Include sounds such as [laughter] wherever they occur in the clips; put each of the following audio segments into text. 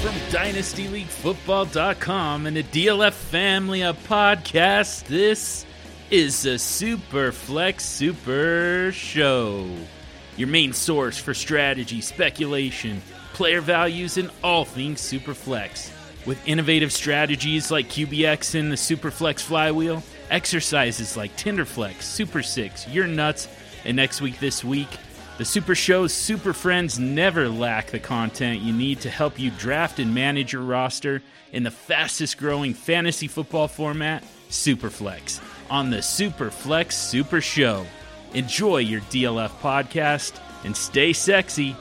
from DynastyLeagueFootball.com and the DLF family of podcasts. This is the Super Flex Super Show, your main source for strategy, speculation, player values, and all things Superflex. With innovative strategies like QBX and the Superflex Flywheel, exercises like Tinderflex, Super Six, Your Nuts, and next week, this week, the Super Show's Super Friends never lack the content you need to help you draft and manage your roster in the fastest growing fantasy football format, Superflex, on the Superflex Super Show. Enjoy your DLF podcast and stay sexy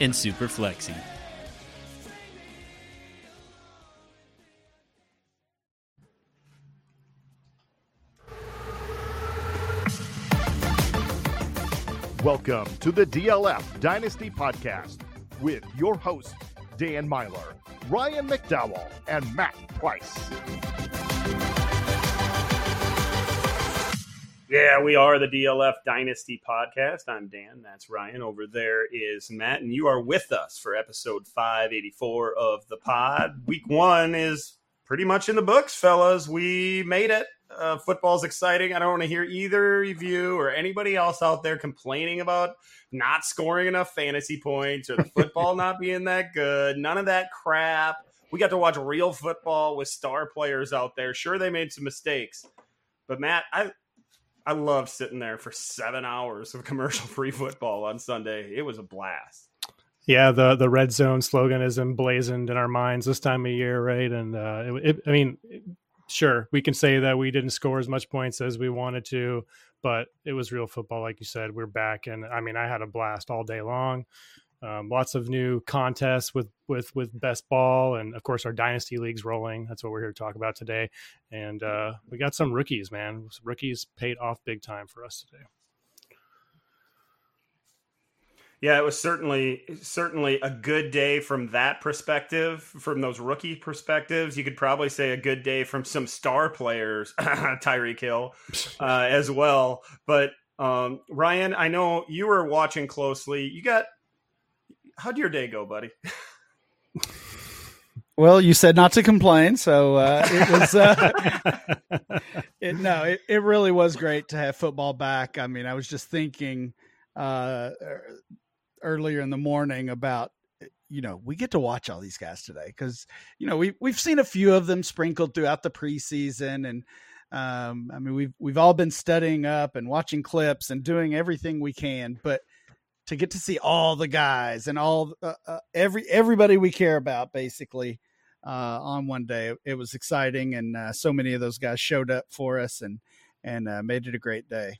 and super flexy. Welcome to the DLF Dynasty Podcast with your hosts, Dan Meylor, Ryan McDowell, and Matt Price. Yeah, we are the DLF Dynasty Podcast. I'm Dan. That's Ryan. Over there is Matt, and you are with us for episode 584 of the pod. Week one is pretty much in the books, fellas. We made it. Uh, football's exciting. I don't want to hear either of you or anybody else out there complaining about not scoring enough fantasy points or the [laughs] football not being that good. None of that crap. We got to watch real football with star players out there. Sure, they made some mistakes, but Matt, I I loved sitting there for seven hours of commercial free football on Sunday. It was a blast. Yeah, the the red zone slogan is emblazoned in our minds this time of year, right? And uh, it, it, I mean, sure, we can say that we didn't score as much points as we wanted to, but it was real football, like you said. We're back, and I mean, I had a blast all day long. Um, lots of new contests with with with best ball, and of course our dynasty leagues rolling. That's what we're here to talk about today. And uh, we got some rookies, man. Rookies paid off big time for us today. Yeah, it was certainly certainly a good day from that perspective, from those rookie perspectives. You could probably say a good day from some star players, [coughs] Tyreek Hill, [laughs] uh, as well. But um, Ryan, I know you were watching closely. You got how'd your day go, buddy? [laughs] Well, you said not to complain, so uh, it was. Uh, [laughs] it, no, it, it really was great to have football back. I mean, I was just thinking uh, earlier in the morning about you know we get to watch all these guys today because you know we we've seen a few of them sprinkled throughout the preseason and um, I mean we've we've all been studying up and watching clips and doing everything we can, but to get to see all the guys and all uh, uh, every everybody we care about basically uh, on one day, it was exciting and uh, so many of those guys showed up for us and and uh, made it a great day.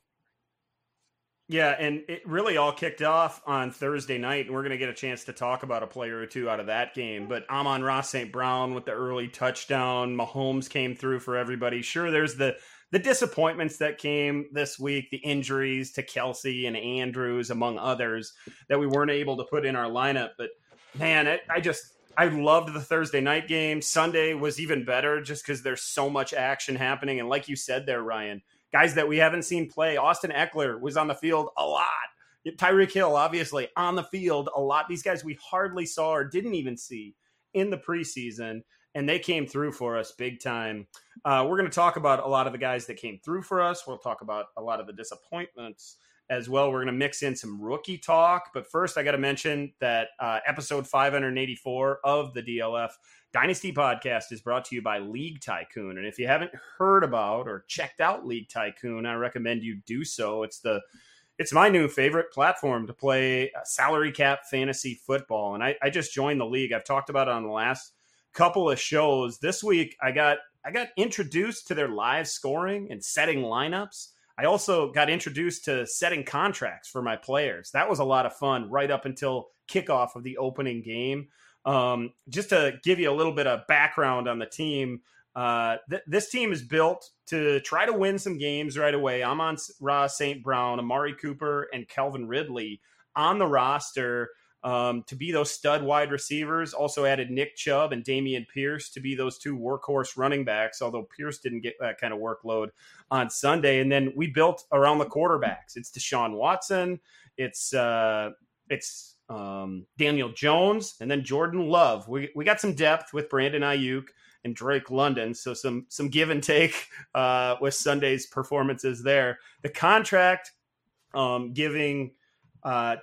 Yeah, and it really all kicked off on Thursday night, and we're going to get a chance to talk about a player or two out of that game. But Amon-Ra St. Brown with the early touchdown, Mahomes came through for everybody. Sure, there's the the disappointments that came this week, the injuries to Kelce and Andrews, among others, that we weren't able to put in our lineup. But man, it, I just I loved the Thursday night game. Sunday was even better just because there's so much action happening. And like you said there, Ryan, guys that we haven't seen play. Austin Ekeler was on the field a lot. Tyreek Hill, obviously, on the field a lot. These guys we hardly saw or didn't even see in the preseason, and they came through for us big time. Uh, we're going to talk about a lot of the guys that came through for us. We'll talk about a lot of the disappointments as well. We're going to mix in some rookie talk. But first, I got to mention that uh, episode 584 of the DLF Dynasty Podcast is brought to you by League Tycoon. And if you haven't heard about or checked out League Tycoon, I recommend you do so. It's the it's my new favorite platform to play uh, salary cap fantasy football. And I, I just joined the league. I've talked about it on the last couple of shows. This week I got I got introduced to their live scoring and setting lineups. I also got introduced to setting contracts for my players. That was a lot of fun right up until kickoff of the opening game. Um, just to give you a little bit of background on the team, uh, th- this team is built to try to win some games right away. Amon-Ra St. Brown, Amari Cooper, and Calvin Ridley on the roster um, to be those stud wide receivers. Also added Nick Chubb and Dameon Pierce to be those two workhorse running backs, although Pierce didn't get that kind of workload on Sunday. And then we built around the quarterbacks. It's Deshaun Watson. It's uh, it's um, Daniel Jones, and then Jordan Love. We, we got some depth with Brandon Aiyuk and Drake London, so some some give and take [laughs] uh, with Sunday's performances there. The contract um, giving uh,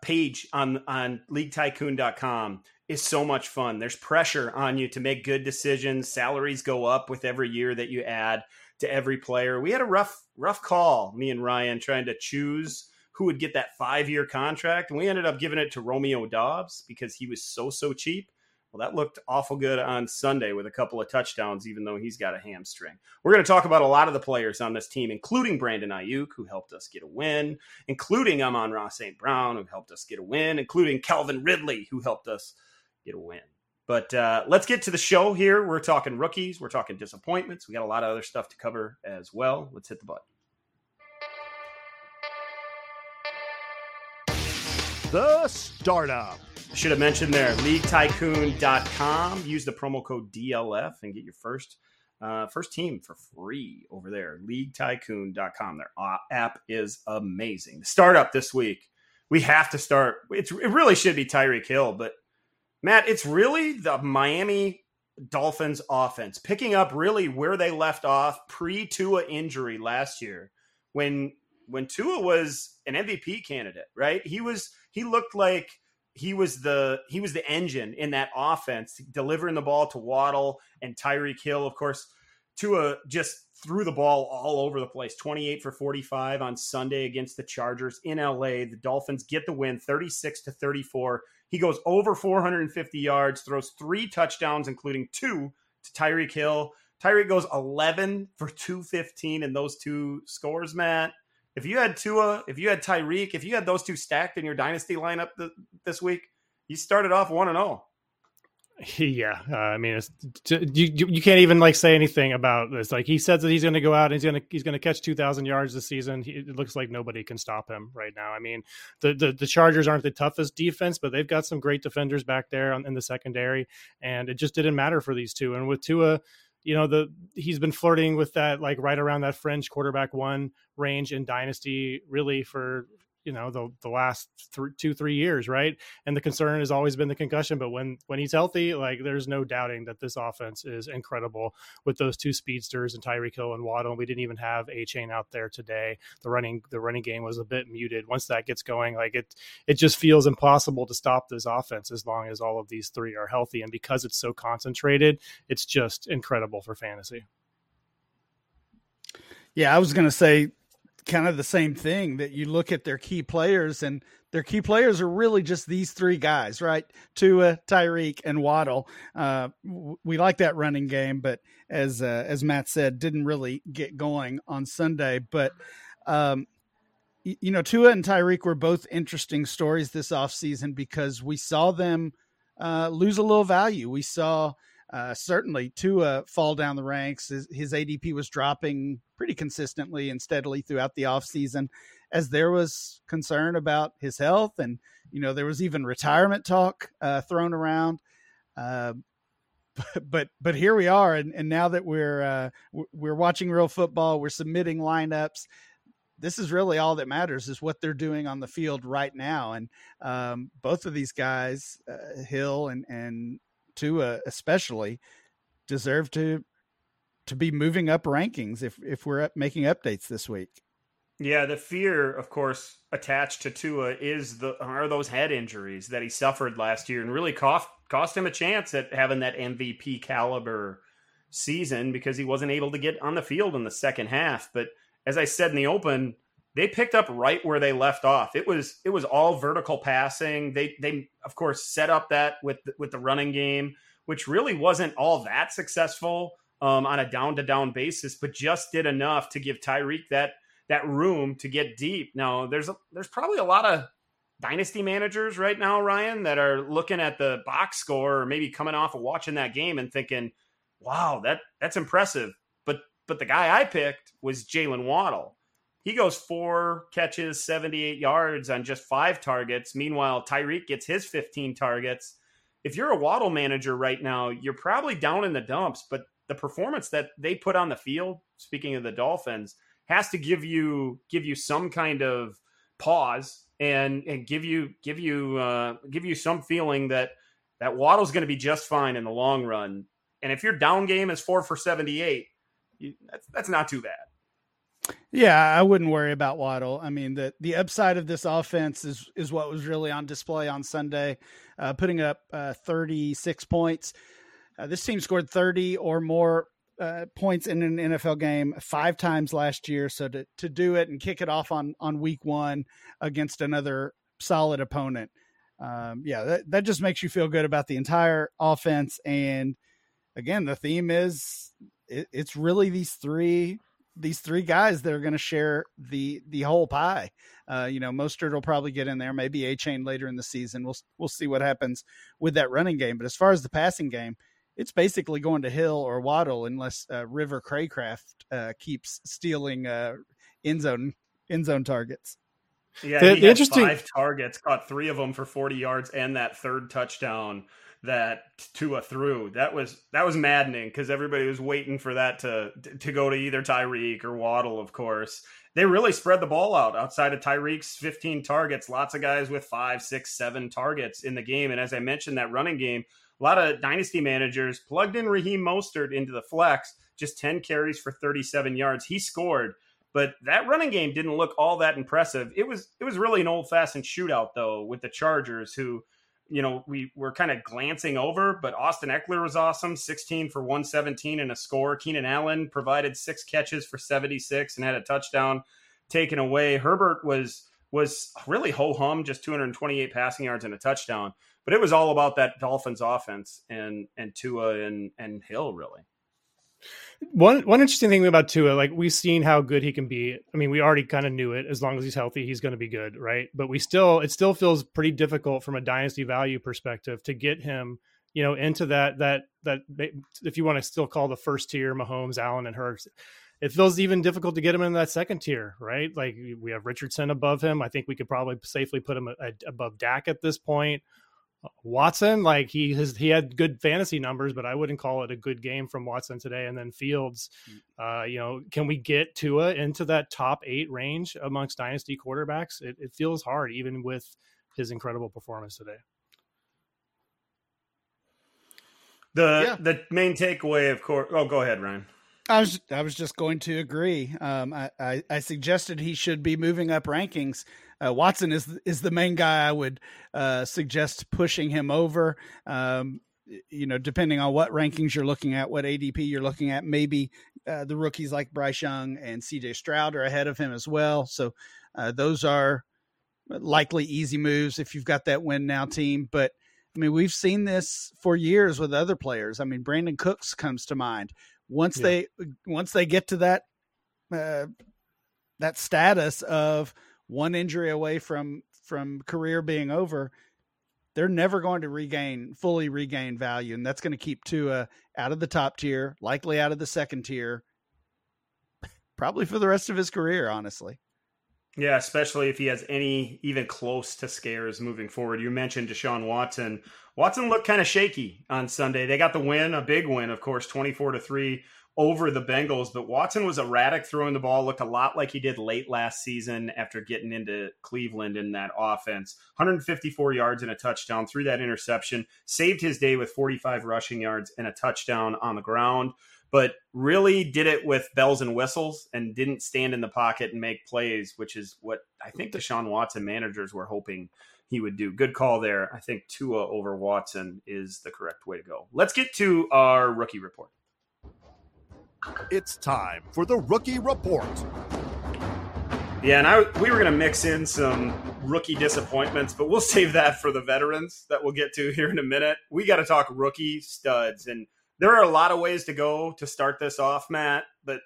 page on on LeagueTycoon.com is so much fun. There's pressure on you to make good decisions. Salaries go up with every year that you add to every player. We had a rough rough call, me and Ryan, trying to choose who would get that five year contract, and we ended up giving it to Romeo Doubs because he was so so cheap. Well, that looked awful good on Sunday with a couple of touchdowns, even though he's got a hamstring. We're going to talk about a lot of the players on this team, including Brandon Aiyuk, who helped us get a win, including Amon-Ra St. Brown, who helped us get a win, including Calvin Ridley, who helped us get a win. But uh, let's get to the show here. We're talking rookies, we're talking disappointments. We got a lot of other stuff to cover as well. Let's hit the button. The startup. Should have mentioned there, leaguetycoon.com. Use the promo code DLF and get your first uh, first team for free over there. Leaguetycoon.com. Their app is amazing. The startup this week, we have to start. It's, it really should be Tyreek Hill, but Matt, it's really the Miami Dolphins offense picking up really where they left off pre Tua injury last year when when Tua was an MVP candidate, right? He was he looked like he was the he was the engine in that offense, delivering the ball to Waddle and Tyreek Hill. Of course, Tua just threw the ball all over the place. 28 for 45 on Sunday against the Chargers in LA. The Dolphins get the win 36 to 34. He goes over 450 yards, throws three touchdowns, including two to Tyreek Hill. Tyreek goes 11 for 215 in those two scores, Matt. If you had Tua, if you had Tyreek, if you had those two stacked in your dynasty lineup th- this week, you started off one and zero. Oh. [laughs] Yeah, uh, I mean, you you can't even like say anything about this. Like he says that he's going to go out and he's going to he's going to catch two thousand yards this season. He, it looks like nobody can stop him right now. I mean, the, the, the Chargers aren't the toughest defense, but they've got some great defenders back there on, in the secondary, and it just didn't matter for these two. And with Tua, you know the he's been flirting with that like right around that fringe quarterback one range in dynasty really for you know the the last two three years right? And the concern has always been the concussion but when when he's healthy like there's no doubting that this offense is incredible with those two speedsters and Tyreek Hill and Waddle we didn't even have Achane out there today. The running the running game was a bit muted. Once that gets going like it it just feels impossible to stop this offense as long as all of these three are healthy. And because it's so concentrated it's just incredible for fantasy. Yeah, I was going to say kind of the same thing that you look at their key players and their key players are really just these three guys, right? Tua, Tyreek, and Waddle. Uh, we like that running game, but as uh, as Matt said, didn't really get going on Sunday. But um, you know, Tua and Tyreek were both interesting stories this offseason because we saw them uh, lose a little value. We saw uh, certainly Tua fall down the ranks. His, his, ADP was dropping pretty consistently and steadily throughout the offseason as there was concern about his health. And, you know, there was even retirement talk uh, thrown around. Uh, [laughs] but, but, here we are. And, and now that we're, uh, we're watching real football, we're submitting lineups. This is really all that matters is what they're doing on the field right now. And um, both of these guys, uh, Hill and, and Tua especially deserve to to be moving up rankings if if we're making updates this week. Yeah, the fear, of course, attached to Tua is the are those head injuries that he suffered last year and really cost cost him a chance at having that MVP caliber season because he wasn't able to get on the field in the second half. But as I said in the open, they picked up right where they left off. It was it was all vertical passing. They they of course set up that with with the running game, which really wasn't all that successful um, on a down to down basis, but just did enough to give Tyreek that that room to get deep. Now there's a, there's probably a lot of dynasty managers right now, Ryan, that are looking at the box score or maybe coming off of watching that game and thinking, "Wow, that that's impressive." But but the guy I picked was Jalen Waddle he goes four catches, 78 yards on just five targets. Meanwhile, Tyreek gets his 15 targets. If you're a Waddle manager right now, you're probably down in the dumps, but the performance that they put on the field, speaking of the Dolphins, has to give you give you some kind of pause and and give you give you uh, give you some feeling that that Waddle's going to be just fine in the long run. And if your down game is four for seventy eight, that's that's not too bad. Yeah, I wouldn't worry about Waddle. I mean, the the upside of this offense is is what was really on display on Sunday, uh, putting up uh, 36 points. Uh, this team scored 30 or more uh, points in an NFL game five times last year. So to, to do it and kick it off on, on week one against another solid opponent, um, yeah, that, that just makes you feel good about the entire offense. And again, the theme is it, it's really these three these three guys that are going to share the the whole pie. Uh, you know, Mostert will probably get in there, maybe Achane later in the season. We'll we'll see what happens with that running game. But as far as the passing game, it's basically going to Hill or Waddle unless uh, River Cracraft uh, keeps stealing uh, end zone end zone targets. Yeah, the, the interesting five targets, caught three of them for forty yards, and that third touchdown that Tua threw. That was that was maddening because everybody was waiting for that to to go to either Tyreek or Waddle. Of course, they really spread the ball out outside of Tyreek's fifteen targets. Lots of guys with five, six, seven targets in the game, and as I mentioned, that running game a lot of dynasty managers plugged in Raheem Mostert into the flex, just 10 carries for 37 yards. He scored, but that running game didn't look all that impressive. It was it was really an old-fashioned shootout though with the Chargers who you know, we were kind of glancing over, but Austin Ekeler was awesome, 16 for 117 and a score. Keenan Allen provided six catches for 76 and had a touchdown taken away. Herbert was was really ho hum, just 228 passing yards and a touchdown. But it was all about that Dolphins offense and and Tua and and Hill really. One one interesting thing about Tua, like we've seen how good he can be. I mean, we already kind of knew it. As long as he's healthy, he's going to be good, right? But we still, it still feels pretty difficult from a dynasty value perspective to get him, you know, into that that that if you want to still call the first tier Mahomes, Allen, and Hurts. It feels even difficult to get him in that second tier, right? Like we have Richardson above him. I think we could probably safely put him above Dak at this point. Watson, like he has, he had good fantasy numbers, but I wouldn't call it a good game from Watson today. And then Fields, mm. uh, you know, can we get Tua into that top eight range amongst dynasty quarterbacks? It, it feels hard, even with his incredible performance today. The yeah. the main takeaway, of course. Oh, go ahead, Ryan. I was I was just going to agree. Um, I, I, I suggested he should be moving up rankings uh, Watson is is the main guy I would uh, suggest pushing him over. Um, you know, depending on what rankings you're looking at, what ADP you're looking at, maybe uh, the rookies like Bryce Young and CJ Stroud are ahead of him as well. So uh, those are likely easy moves if you've got that win now team. But I mean, we've seen this for years with other players. I mean, Brandin Cooks comes to mind. Once yeah. they once they get to that uh, that status of one injury away from from career being over, they're never going to regain fully regain value, and that's going to keep Tua out of the top tier, likely out of the second tier, probably for the rest of his career. Honestly. Yeah, especially if he has any even close to scares moving forward. You mentioned Deshaun Watson. Watson looked kind of shaky on Sunday. They got the win, a big win, of course, 24 to 3 over the Bengals, but Watson was erratic throwing the ball, looked a lot like he did late last season after getting into Cleveland in that offense. 154 yards and a touchdown threw that interception, saved his day with 45 rushing yards and a touchdown on the ground, but really did it with bells and whistles and didn't stand in the pocket and make plays, which is what I think the Deshaun Watson managers were hoping he would do. Good call there. I think Tua over Watson is the correct way to go. Let's get to our rookie report. It's time for the rookie report. Yeah, and I, we were going to mix in some rookie disappointments, but we'll [laughs] save that for the veterans that we'll get to here in a minute. We got to talk rookie studs, and there are a lot of ways to go to start this off, Matt. But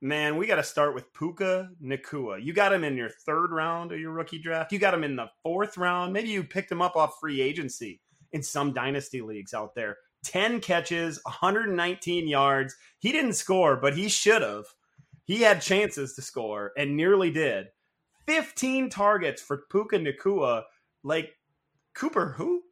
man, we got to start with Puka Nacua. You got him in your third round of your rookie draft. You got him in the fourth round. Maybe you picked him up off free agency in some dynasty leagues out there. 10 catches, 119 yards. He didn't score, but he should have. He had chances to score and nearly did. 15 targets for Puka Nacua. Like, Cooper, who?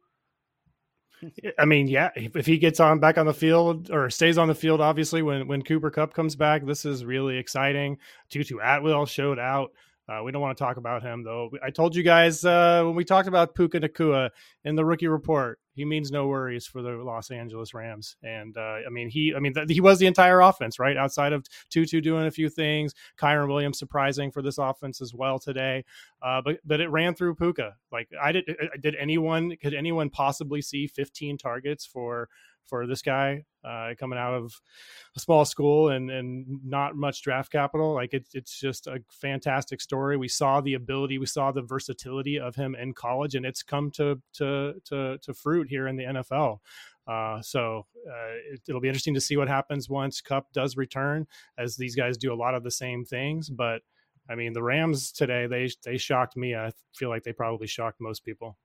I mean, yeah, if he gets on back on the field or stays on the field, obviously when when Cooper Kupp comes back, this is really exciting. Tutu Atwell showed out. Uh, we don't want to talk about him though. I told you guys uh, when we talked about Puka Nacua in the rookie report, he means no worries for the Los Angeles Rams. And uh, I mean, he, I mean, th- he was the entire offense, right? Outside of Tutu doing a few things, Kyren Williams surprising for this offense as well today. Uh, but but it ran through Puka. Like I did, did anyone could anyone possibly see 15 targets for for this guy uh, coming out of a small school and and not much draft capital. Like it's it's just a fantastic story. We saw the ability, we saw the versatility of him in college, and it's come to to to to fruit here in the NFL. Uh, so uh, it, will be interesting to see what happens once Kupp does return, as these guys do a lot of the same things. But I mean, the Rams today they they shocked me. I feel like they probably shocked most people.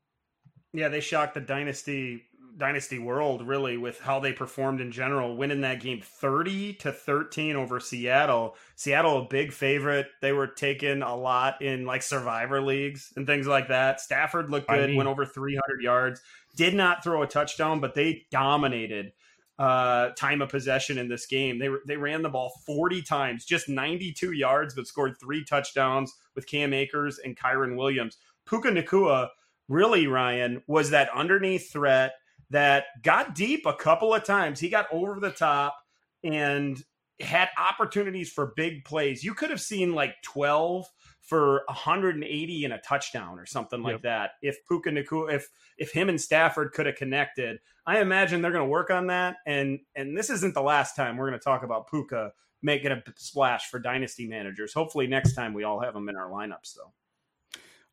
Yeah, they shocked the dynasty dynasty world really with how they performed in general winning that game 30 to 13 over seattle. Seattle a big favorite. They were taken a lot in like survivor leagues and things like that. Stafford looked good I mean, went over 300 yards. Did not throw a touchdown but they dominated uh, time of possession in this game. They they ran the ball 40 times just 92 yards but scored three touchdowns with cam akers and Kyren williams. Puka nacua really ryan was that underneath threat that got deep a couple of times. He got over the top and had opportunities for big plays. You could have seen like 12 for 180 and a touchdown or something like yep. that. If Puka Nacua, if if him and Stafford could have connected, I imagine they're going to work on that. And and this isn't the last time we're going to talk about Puka making a splash for dynasty managers. Hopefully next time we all have him in our lineups though.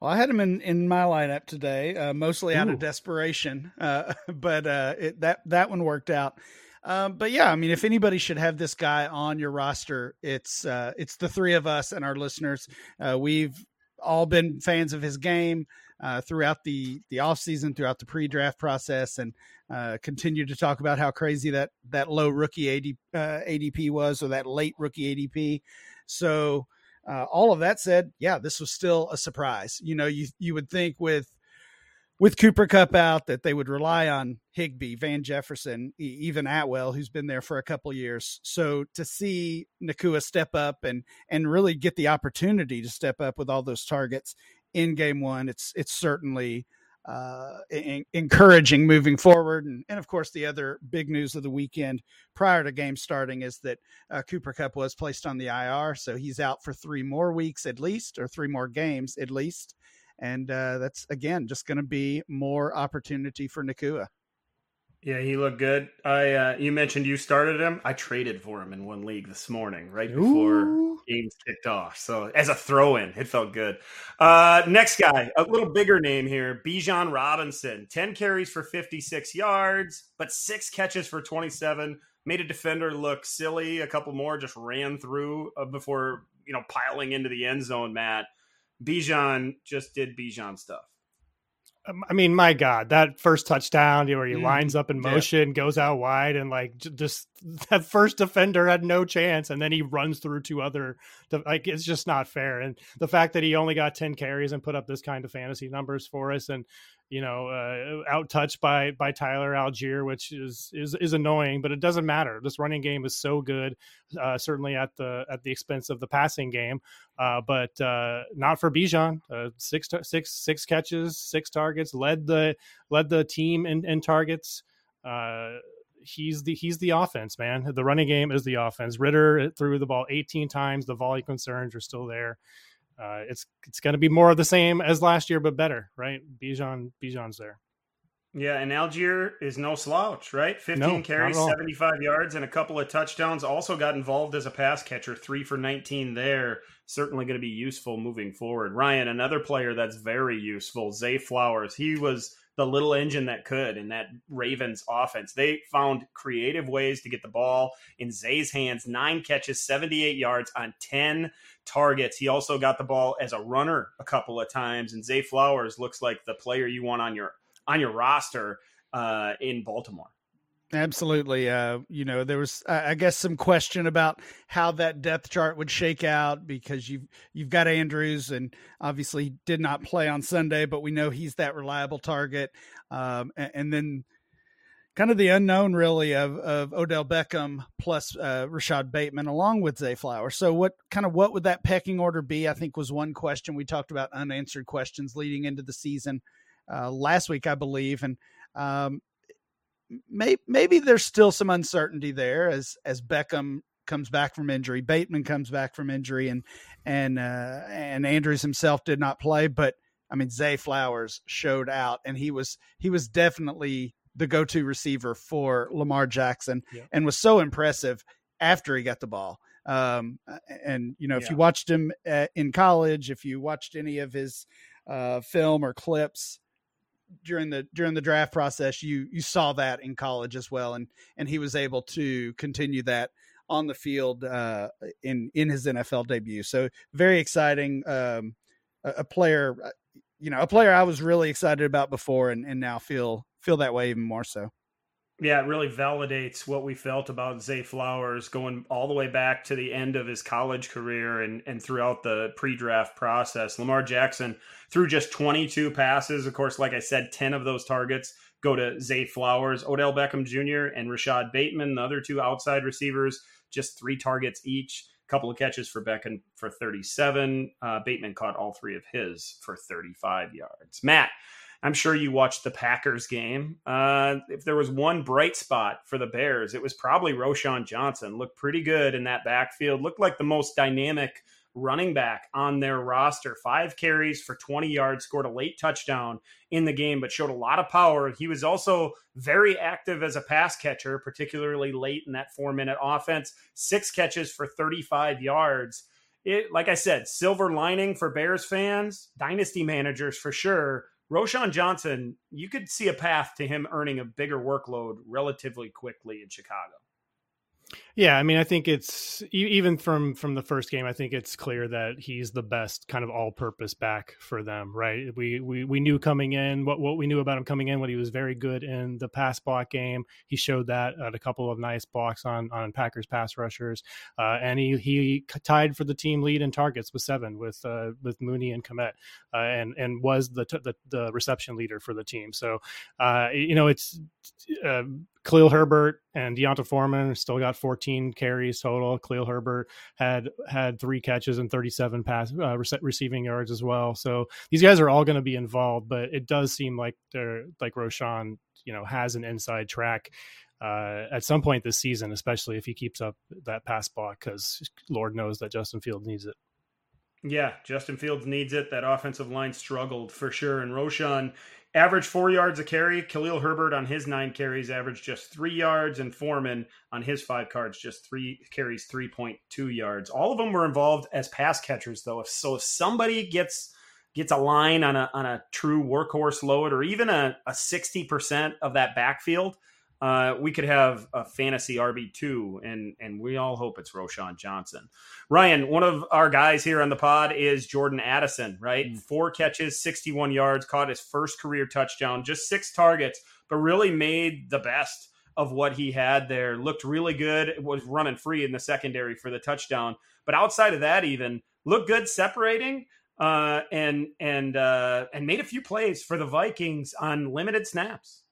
Well, I had him in, in my lineup today, uh, mostly out of desperation, uh, [laughs] but uh, it, that that one worked out. Um, but yeah, I mean, if anybody should have this guy on your roster, it's uh, it's the three of us and our listeners. Uh, we've all been fans of his game uh, throughout the the off season, throughout the pre draft process, and continue to talk about how crazy that that low rookie AD, ADP was, or that late rookie ADP. So uh, all of that said, yeah, this was still a surprise. You know, you you would think with with Cooper Kupp out that they would rely on Higbee, Van Jefferson, even Atwell, who's been there for a couple years. So to see Nacua step up and and really get the opportunity to step up with all those targets in game one, it's it's certainly uh, encouraging moving forward. And, and, of course, the other big news of the weekend prior to game starting is that uh, Cooper Kupp was placed on the IR. So he's out for three more weeks at least, or three more games at least. And uh, that's, again, just going to be more opportunity for Nacua. Yeah, he looked good. I uh, you mentioned you started him. I traded for him in one league this morning, right before Ooh. games kicked off. So as a throw-in, it felt good. Uh, next guy, a little bigger name here, Bijan Robinson. Ten carries for fifty-six yards, but six catches for twenty-seven. Made a defender look silly. A couple more just ran through uh, before you know piling into the end zone. Matt Bijan just did Bijan stuff. Um, I mean, my God, that first touchdown, where he mm, lines up in motion, yeah. goes out wide, and like just [laughs] that first defender had no chance, and then he runs through two other. Like it's just not fair, and the fact that he only got ten carries and put up this kind of fantasy numbers for us, and you know, uh, out touched by by Tyler Allgeier, which is is is annoying, but it doesn't matter. This running game is so good, uh, certainly at the at the expense of the passing game, uh, but uh, not for Bijan. Uh, six six six catches, six targets, led the led the team in, in targets. Uh, he's the he's the offense, man. The running game is the offense. Ridder threw the ball 18 times. The volley concerns are still there uh, it's it's going to be more of the same as last year, but better, right? Bijan Bijan's there. Yeah, and Allgeier is no slouch, right? 15 no, carries, 75 yards, and a couple of touchdowns. Also got involved as a pass catcher, three for 19 there. Certainly going to be useful moving forward. Ryan, another player that's very useful, Zay Flowers. He was the little engine that could in that Ravens offense. They found creative ways to get the ball in Zay's hands. Nine catches, 78 yards on 10 targets. He also got the ball as a runner a couple of times. And Zay Flowers looks like the player you want on your on your roster uh, in Baltimore. Absolutely. Uh, you know, there was, I guess, some question about how that depth chart would shake out because you've you've got Andrews, and obviously did not play on Sunday, but we know he's that reliable target. Um, and, and, then, kind of the unknown really of, of Odell Beckham plus uh, Rashod Bateman along with Zay Flowers. So what kind of what would that pecking order be? I think was one question we talked about unanswered questions leading into the season uh, last week, I believe, and um, may, maybe there's still some uncertainty there as as Beckham comes back from injury, Bateman comes back from injury, and and uh, and Andrews himself did not play, but I mean Zay Flowers showed out, and he was he was definitely the go-to receiver for Lamar Jackson, yeah. and was so impressive after he got the ball. Um, and you know, if yeah. you watched him at, in college, if you watched any of his uh, film or clips during the during the draft process, you you saw that in college as well, and and he was able to continue that on the field uh, in in his NFL debut. So very exciting. Um, a, a, player, uh, you know, a player I was really excited about before, and, and now feel feel that way even more so. Yeah, it really validates what we felt about Zay Flowers going all the way back to the end of his college career and, and throughout the pre draft process. Lamar Jackson threw just 22 passes. Of course, like I said, 10 of those targets go to Zay Flowers, Odell Beckham Jr., and Rashod Bateman, the other two outside receivers, just three targets each. A couple of catches for Beckham for 37. Uh, Bateman caught all three of his for 35 yards. Matt, I'm sure you watched the Packers game. Uh, if there was one bright spot for the Bears, it was probably Roschon Johnson. Looked pretty good in that backfield. Looked like the most dynamic running back on their roster. Five carries for 20 yards, scored a late touchdown in the game, but showed a lot of power. He was also very active as a pass catcher, particularly late in that four minute offense. Six catches for 35 yards. It, like I said, silver lining for Bears fans, dynasty managers for sure Roschon Johnson, you could see a path to him earning a bigger workload relatively quickly in Chicago. Yeah, I mean, I think it's even from from the first game. I think it's clear that he's the best kind of all-purpose back for them, right? We we we knew coming in what what we knew about him coming in. What he was very good in the pass block game. He showed that at a couple of nice blocks on on Packers pass rushers, uh, and he he tied for the team lead in targets with seven with uh, with Mooney and Kmet, uh, and and was the, the, the reception leader for the team. So, uh, you know, it's uh, Khalil Herbert and D'Onta Foreman still got 14 carries total. Khalil Herbert had had three catches and 37 pass uh, receiving yards as well. So these guys are all going to be involved, but it does seem like they're like Roschon, you know, has an inside track. Uh, at some point this season, especially if he keeps up that pass block, because Lord knows that Justin Fields needs it. Yeah, Justin Fields needs it. That offensive line struggled for sure. And Roschon, Average four yards a carry. Khalil Herbert on his nine carries averaged just three yards, and Foreman on his five cards just three carries, three point two yards. All of them were involved as pass catchers, though. If so, if somebody gets gets a line on a on a true workhorse load, or even a sixty percent of that backfield, uh, we could have a fantasy RB two, and and we all hope it's Roschon Johnson. Ryan, one of our guys here on the pod is Jordan Addison. Right, mm. four catches, sixty one yards, caught his first career touchdown, just six targets, but really made the best of what he had there. Looked really good. Was running free in the secondary for the touchdown, but outside of that, even looked good separating. Uh, and and uh, and made a few plays for the Vikings on limited snaps.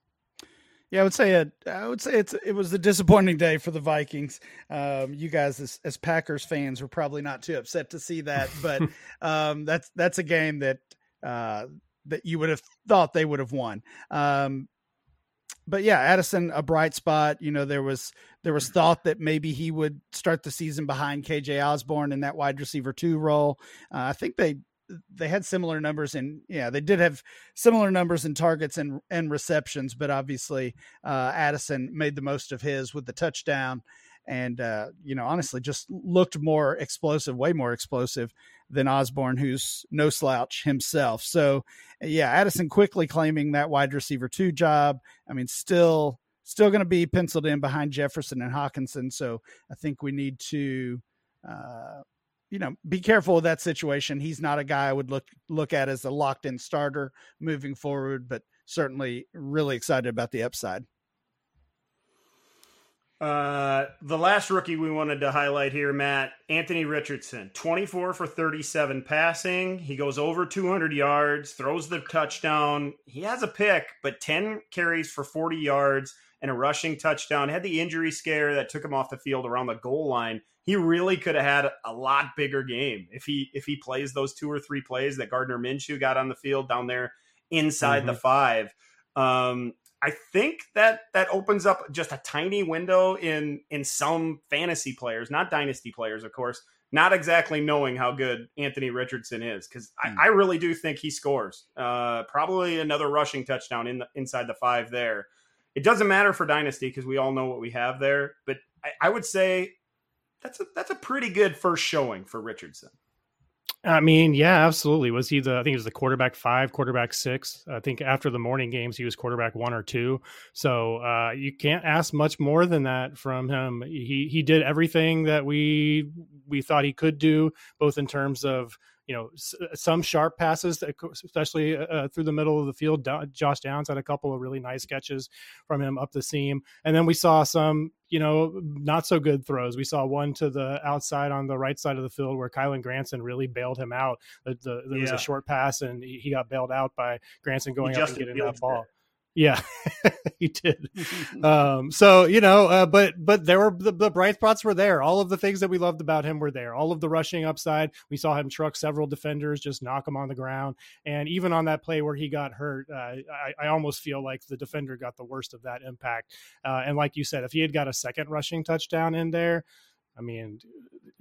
Yeah, I would say it. I would say it's it was a disappointing day for the Vikings. Um, you guys, as, as Packers fans, were probably not too upset to see that, [laughs] but um, that's that's a game that uh, that you would have thought they would have won. Um, but yeah, Addison, a bright spot. You know, there was there was thought that maybe he would start the season behind KJ Osborn in that wide receiver two role. Uh, I think they they had similar numbers in yeah they did have similar numbers in targets and and receptions but obviously uh, addison made the most of his with the touchdown and uh, you know honestly just looked more explosive way more explosive than Osborn, who's no slouch himself. So yeah addison quickly claiming that wide receiver two job. I mean still still going to be penciled in behind jefferson and hockenson so i think we need to uh, you know, be careful with that situation. He's not a guy I would look look at as a locked in starter moving forward, but certainly really excited about the upside. Uh, the last rookie we wanted to highlight here, Matt Anthony Richardson, 24 for 37 passing. He goes over 200 yards, throws the touchdown. He has a pick, but 10 carries for 40 yards and a rushing touchdown. Had the injury scare that took him off the field around the goal line. He really could have had a lot bigger game if he if he plays those two or three plays that Gardner Minshew got on the field down there inside mm-hmm. the five. Um, I think that that opens up just a tiny window in in some fantasy players, not dynasty players, of course, not exactly knowing how good Anthony Richardson is because mm. I, hmm. I, really do think he scores. Uh, probably another rushing touchdown in the, inside the five there. It doesn't matter for dynasty because we all know what we have there, but I, I would say that's a that's a pretty good first showing for Richardson. I mean, yeah, absolutely. Was he the? I think he was the quarterback five, quarterback six. I think after the morning games, he was quarterback one or two. So uh, you can't ask much more than that from him. He he did everything that we we thought he could do, both in terms of you know some sharp passes, especially uh, uh, through the middle of the field. Josh Downs had a couple of really nice catches from him up the seam, and then we saw some you know not so good throws. We saw one to the outside on the right side of the field where Kylen Granson really bailed him out. The, the, there was a short pass and he, he, got bailed out by Granson going up and getting that ball. Yeah, [laughs] he did. [laughs] um, so you know, uh, but but there were the, the, bright spots were there. All of the things that we loved about him were there. All of the rushing upside. We saw him truck several defenders, just knock him on the ground. And even on that play where he got hurt, uh, I, I, almost feel like the defender got the worst of that impact. Uh, and like you said, if he had got a second rushing touchdown in there, I mean,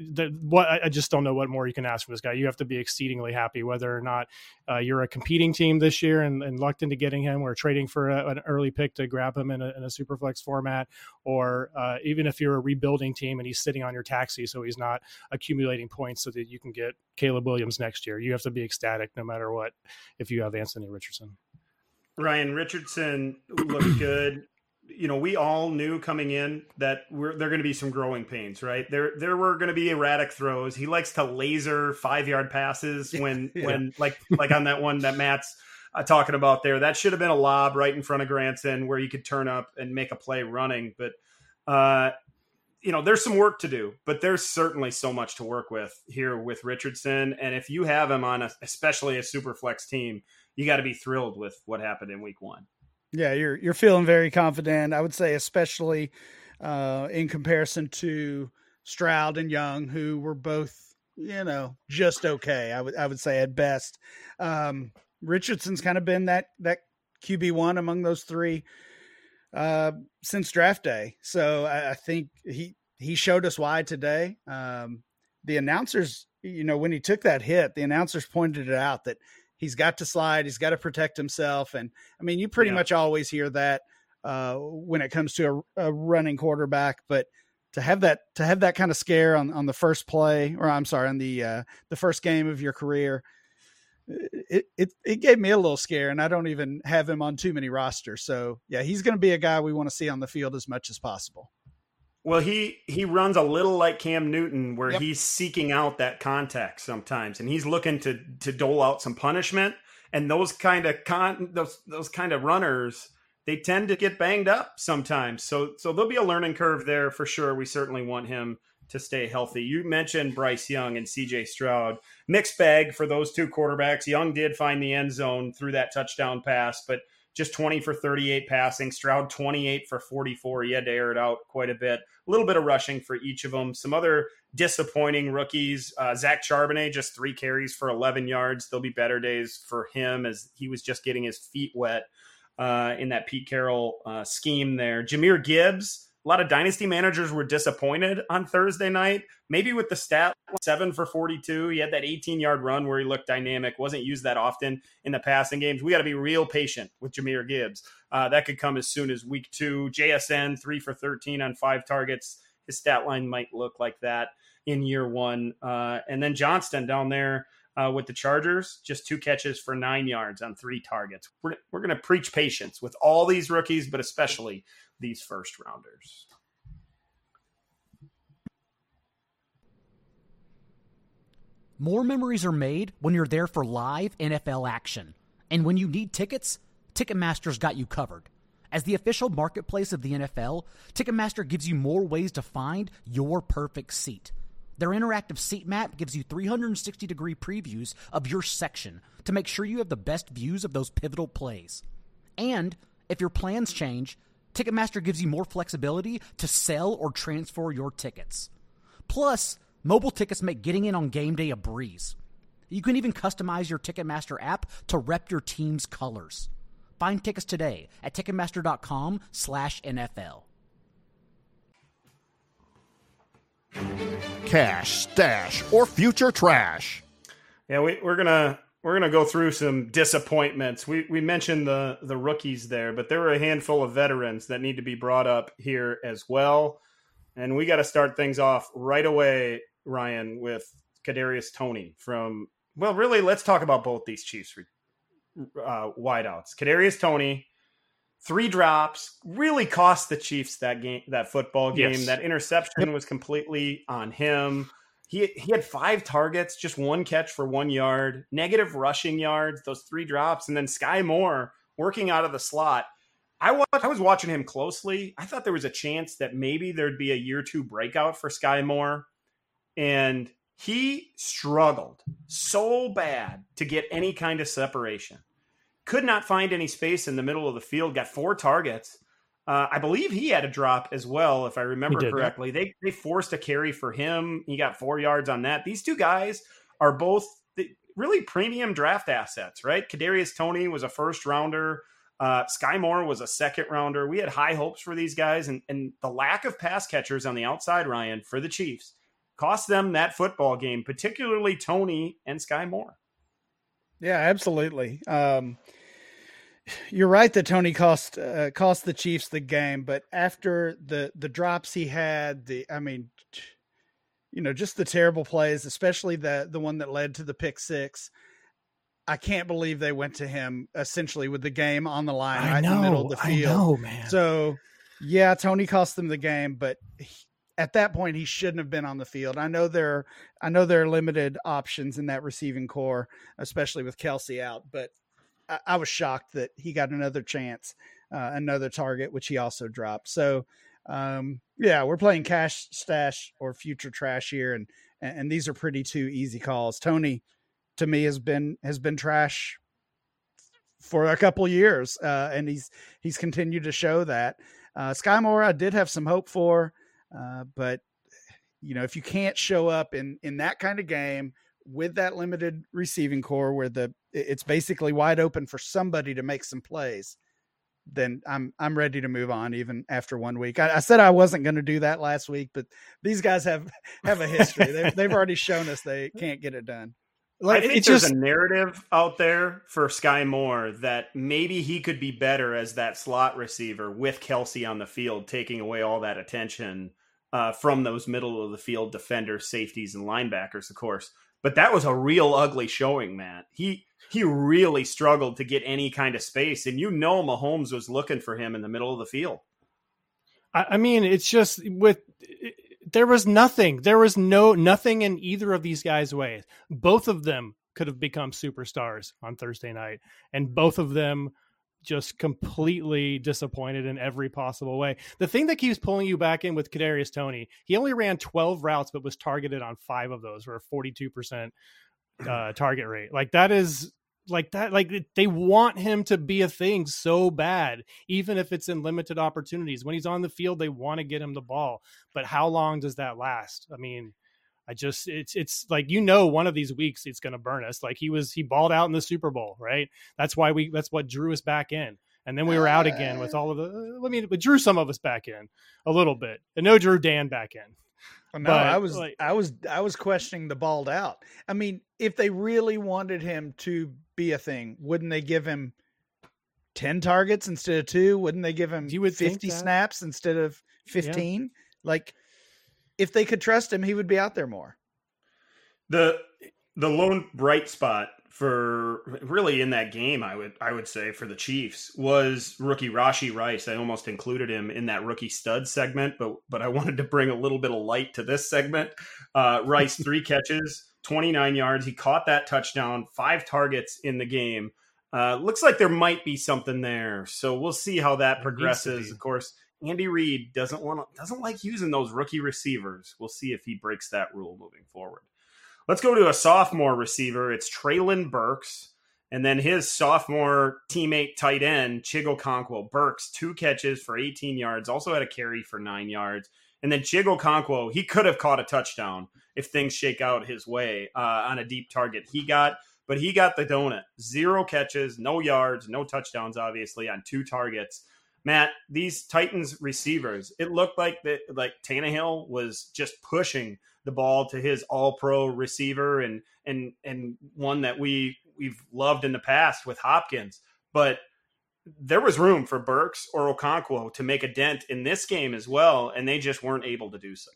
the, what I just don't know what more you can ask from this guy. You have to be exceedingly happy whether or not uh, you're a competing team this year and, and, lucked into getting him or trading for a, an early pick to grab him in a, in a super flex format, or uh, even if you're a rebuilding team and he's sitting on your taxi so he's not accumulating points so that you can get Caleb Williams next year. You have to be ecstatic no matter what if you have Anthony Richardson. Ryan Richardson looked good you know, we all knew coming in that we're, there are going to be some growing pains, right? There, there were going to be erratic throws. He likes to laser five yard passes [laughs] when, yeah. when like, like on that one that Matt's uh, talking about there. That should have been a lob right in front of Granson where you could turn up and make a play running. But, uh, you know, there's some work to do, but there's certainly so much to work with here with Richardson. And if you have him on a, especially a super flex team, you got to be thrilled with what happened in week one. Yeah, you're you're feeling very confident. I would say, especially uh, in comparison to Stroud and Young, who were both, you know, just okay. I would I would say at best. Um, Richardson's kind of been that that QB one among those three uh, since draft day. So I, I, think he he showed us why today. Um, the announcers, you know, when he took that hit, the announcers pointed it out that he's got to slide, he's got to protect himself. And I mean, you pretty yeah. much always hear that uh, when it comes to a, a, running quarterback, but to have that to have that kind of scare on, on the first play, or I'm sorry, on the uh, the first game of your career, it, it it gave me a little scare, and I don't even have him on too many rosters. So yeah, he's going to be a guy we want to see on the field as much as possible. Well, he he runs a little like Cam Newton, where yep. he's seeking out that contact sometimes, and he's looking to to dole out some punishment. And those kind of con those those kind of runners, they tend to get banged up sometimes. So so there'll be a learning curve there for sure. We certainly want him to stay healthy. You mentioned Bryce Young and CJ Stroud. Mixed bag for those two quarterbacks. Young did find the end zone threw that touchdown pass, but just 20 for 38 passing. Stroud 28 for 44. He had to air it out quite a bit. A little bit of rushing for each of them. Some other disappointing rookies. Uh, Zach Charbonnet just three carries for 11 yards. There'll be better days for him as he was just getting his feet wet uh, in that Pete Carroll uh, scheme there. Jahmyr Gibbs a lot of dynasty managers were disappointed on Thursday night. Maybe with the stat seven for 42. He had that 18 yard run where he looked dynamic, wasn't used that often in the passing games. We got to be real patient with Jahmyr Gibbs. Uh, that could come as soon as week two. JSN, three for 13 on five targets. His stat line might look like that in year one. Uh, and then Johnston down there. Uh, with the Chargers, just two catches for nine yards on three targets. We're, we're going to preach patience with all these rookies, but especially these first rounders. More memories are made when you're there for live NFL action. And when you need tickets, Ticketmaster's got you covered. As the official marketplace of the NFL, Ticketmaster gives you more ways to find your perfect seat. Their interactive seat map gives you 360 degree previews of your section to make sure you have the best views of those pivotal plays. And if your plans change, Ticketmaster gives you more flexibility to sell or transfer your tickets. Plus, mobile tickets make getting in on game day a breeze. You can even customize your Ticketmaster app to rep your team's colors. Find tickets today at ticketmaster.com/nfl. Cash, stash, or future trash. Yeah, we, we're gonna we're gonna go through some disappointments. We we mentioned the the rookies there, but there were a handful of veterans that need to be brought up here as well. And we got to start things off right away, Ryan, with Kadarius Toney from. Well, really, let's talk about both these Chiefs uh, wideouts. Kadarius Toney, three drops, really cost the Chiefs that game, that football game. Yes. That interception was completely on him. He he had five targets, just one catch for one yard, negative rushing yards, those three drops, and then Sky Moore working out of the slot. I wa- I was watching him closely. I thought there was a chance that maybe there'd be a year two breakout for Sky Moore, and he struggled so bad to get any kind of separation. Could not find any space in the middle of the field. Got four targets. Uh, I believe he had a drop as well, if I remember He did, yeah. correctly. They they forced a carry for him. He got four yards on that. These two guys are both the- really premium draft assets, right? Kadarius Toney was a first rounder. Uh, Sky Moore was a second rounder. We had high hopes for these guys, and, and the lack of pass catchers on the outside, Ryan, for the Chiefs, cost them that football game, particularly Toney and Sky Moore. Yeah, absolutely. Um, you're right that Toney cost uh, cost the Chiefs the game, but after the the drops he had, the I mean, you know, just the terrible plays, especially the the one that led to the pick six. I can't believe they went to him essentially with the game on the line, right in the middle of the field. man. So, yeah, Toney cost them the game, but he- at that point he shouldn't have been on the field. I know there, I know there are limited options in that receiving corps, especially with Kelce out. But I, was shocked that he got another chance, uh, another target, which he also dropped. So, um, yeah, we're playing cash stash or future trash here, and and, these are pretty two easy calls. Toney, to me, has been has been trash for a couple years, uh, and he's he's continued to show that. Uh, Sky Moore, I did have some hope for, uh, but you know, if you can't show up in in that kind of game with that limited receiving corps, where the it's basically wide open for somebody to make some plays, then I'm I'm ready to move on even after one week. I, I said I wasn't going to do that last week, but these guys have [laughs] have a history. they've, [laughs] they've already shown us they can't get it done. I think it's there's just a narrative out there for Sky Moore that maybe he could be better as that slot receiver with Kelce on the field, taking away all that attention uh, from those middle of the field defenders, safeties, and linebackers, of course. But that was a real ugly showing, Matt. He he really struggled to get any kind of space, and you know Mahomes was looking for him in the middle of the field. I, I mean, it's just with there was nothing. There was no nothing in either of these guys' ways. Both of them could have become superstars on Thursday night, and both of them just completely disappointed in every possible way. The thing that keeps pulling you back in with Kadarius Toney, he only ran 12 routes, but was targeted on five of those, for a 42% uh, [clears throat] target rate. Like that is like that like they want him to be a thing so bad even if it's in limited opportunities when he's on the field they want to get him the ball but how long does that last i mean i just it's it's like you know one of these weeks it's going to burn us like he was he balled out in the super bowl right that's why we that's what drew us back in and then we were out again with all of the uh, let me but drew some of us back in a little bit and no drew dan back in oh, No, But, I was like- I was I was questioning the balled out. I mean, if they really wanted him to be a thing, wouldn't they give him ten targets instead of two? Wouldn't they give him You would fifty snaps instead of fifteen? Like, if they could trust him, he would be out there more. the the lone bright spot for really in that game i would i would say for the chiefs was rookie rashee rice. I almost included him in that rookie stud segment but but i wanted to bring a little bit of light to this segment. Uh, rice [laughs] three catches 29 yards. He caught that touchdown five targets in the game. Uh, looks like there might be something there. So we'll see how that progresses. Of course Andy Reid doesn't want to, doesn't like using those rookie receivers. We'll see if he breaks that rule moving forward. Let's go to a sophomore receiver. It's Treylon Burks. And then his sophomore teammate tight end, Chig Burks, two catches for 18 yards, also had a carry for nine yards. And then Chig he could have caught a touchdown if things shake out his way uh, on a deep target. He got, but he got the donut. Zero catches, no yards, no touchdowns, obviously, on two targets. Matt, these Titans receivers, it looked like that like Tannehill was just pushing the ball to his all pro receiver and and and one that we we've loved in the past with Hopkins. But there was room for Burks or Okonkwo to make a dent in this game as well, and they just weren't able to do so.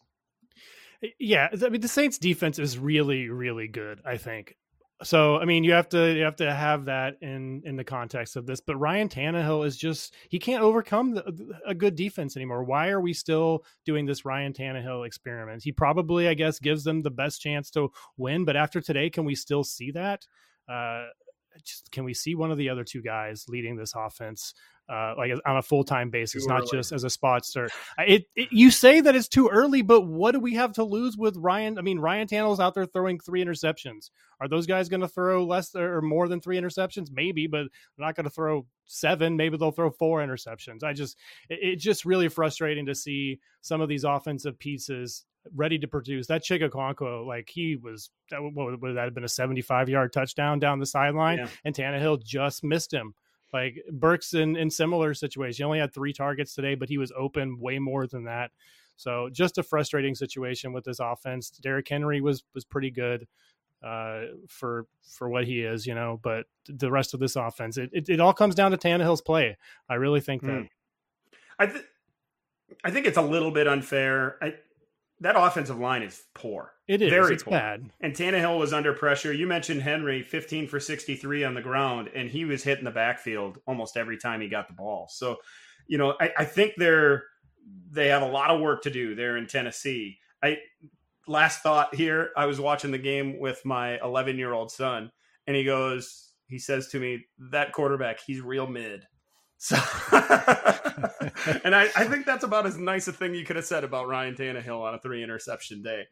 Yeah, I mean the Saints defense is really really good, I think so I mean you have to you have to have that in in the context of this. But Ryan Tannehill is just he can't overcome the, a good defense anymore. Why are we still doing this Ryan Tannehill experiment? He probably I guess gives them the best chance to win. But after today, can we still see that? Uh, just can we see one of the other two guys leading this offense uh, like on a full time basis, not just as a spot. It, it, you say that it's too early, but what do we have to lose with Ryan? I mean, Ryan Tannehill's out there throwing three interceptions. Are those guys going to throw less or more than three interceptions? Maybe, but they're not going to throw seven. Maybe they'll throw four interceptions. I just, it, it's just really frustrating to see some of these offensive pieces ready to produce. That Chig Okonkwo, like he was, what would that have been a 75 yard touchdown down the sideline? Yeah. And Tannehill just missed him. Like Burks in, in similar situations. He only had three targets today, but he was open way more than that. So just a frustrating situation with this offense. Derrick Henry was was pretty good uh, for for what he is, you know. But the rest of this offense, it, it, it all comes down to Tannehill's play. I really think that. Mm. I th- I think it's a little bit unfair. I, that offensive line is poor. It is very it's poor. bad. And Tannehill was under pressure. You mentioned Henry, 15 for 63 on the ground, and he was hitting the backfield almost every time he got the ball. So, you know, I, I think they're they have a lot of work to do there in Tennessee. I last thought here, I was watching the game with my 11 year old son, and he goes, he says to me, "That quarterback, he's real mid." So, [laughs] and I, I, think that's about as nice a thing you could have said about Ryan Tannehill on a three interception day.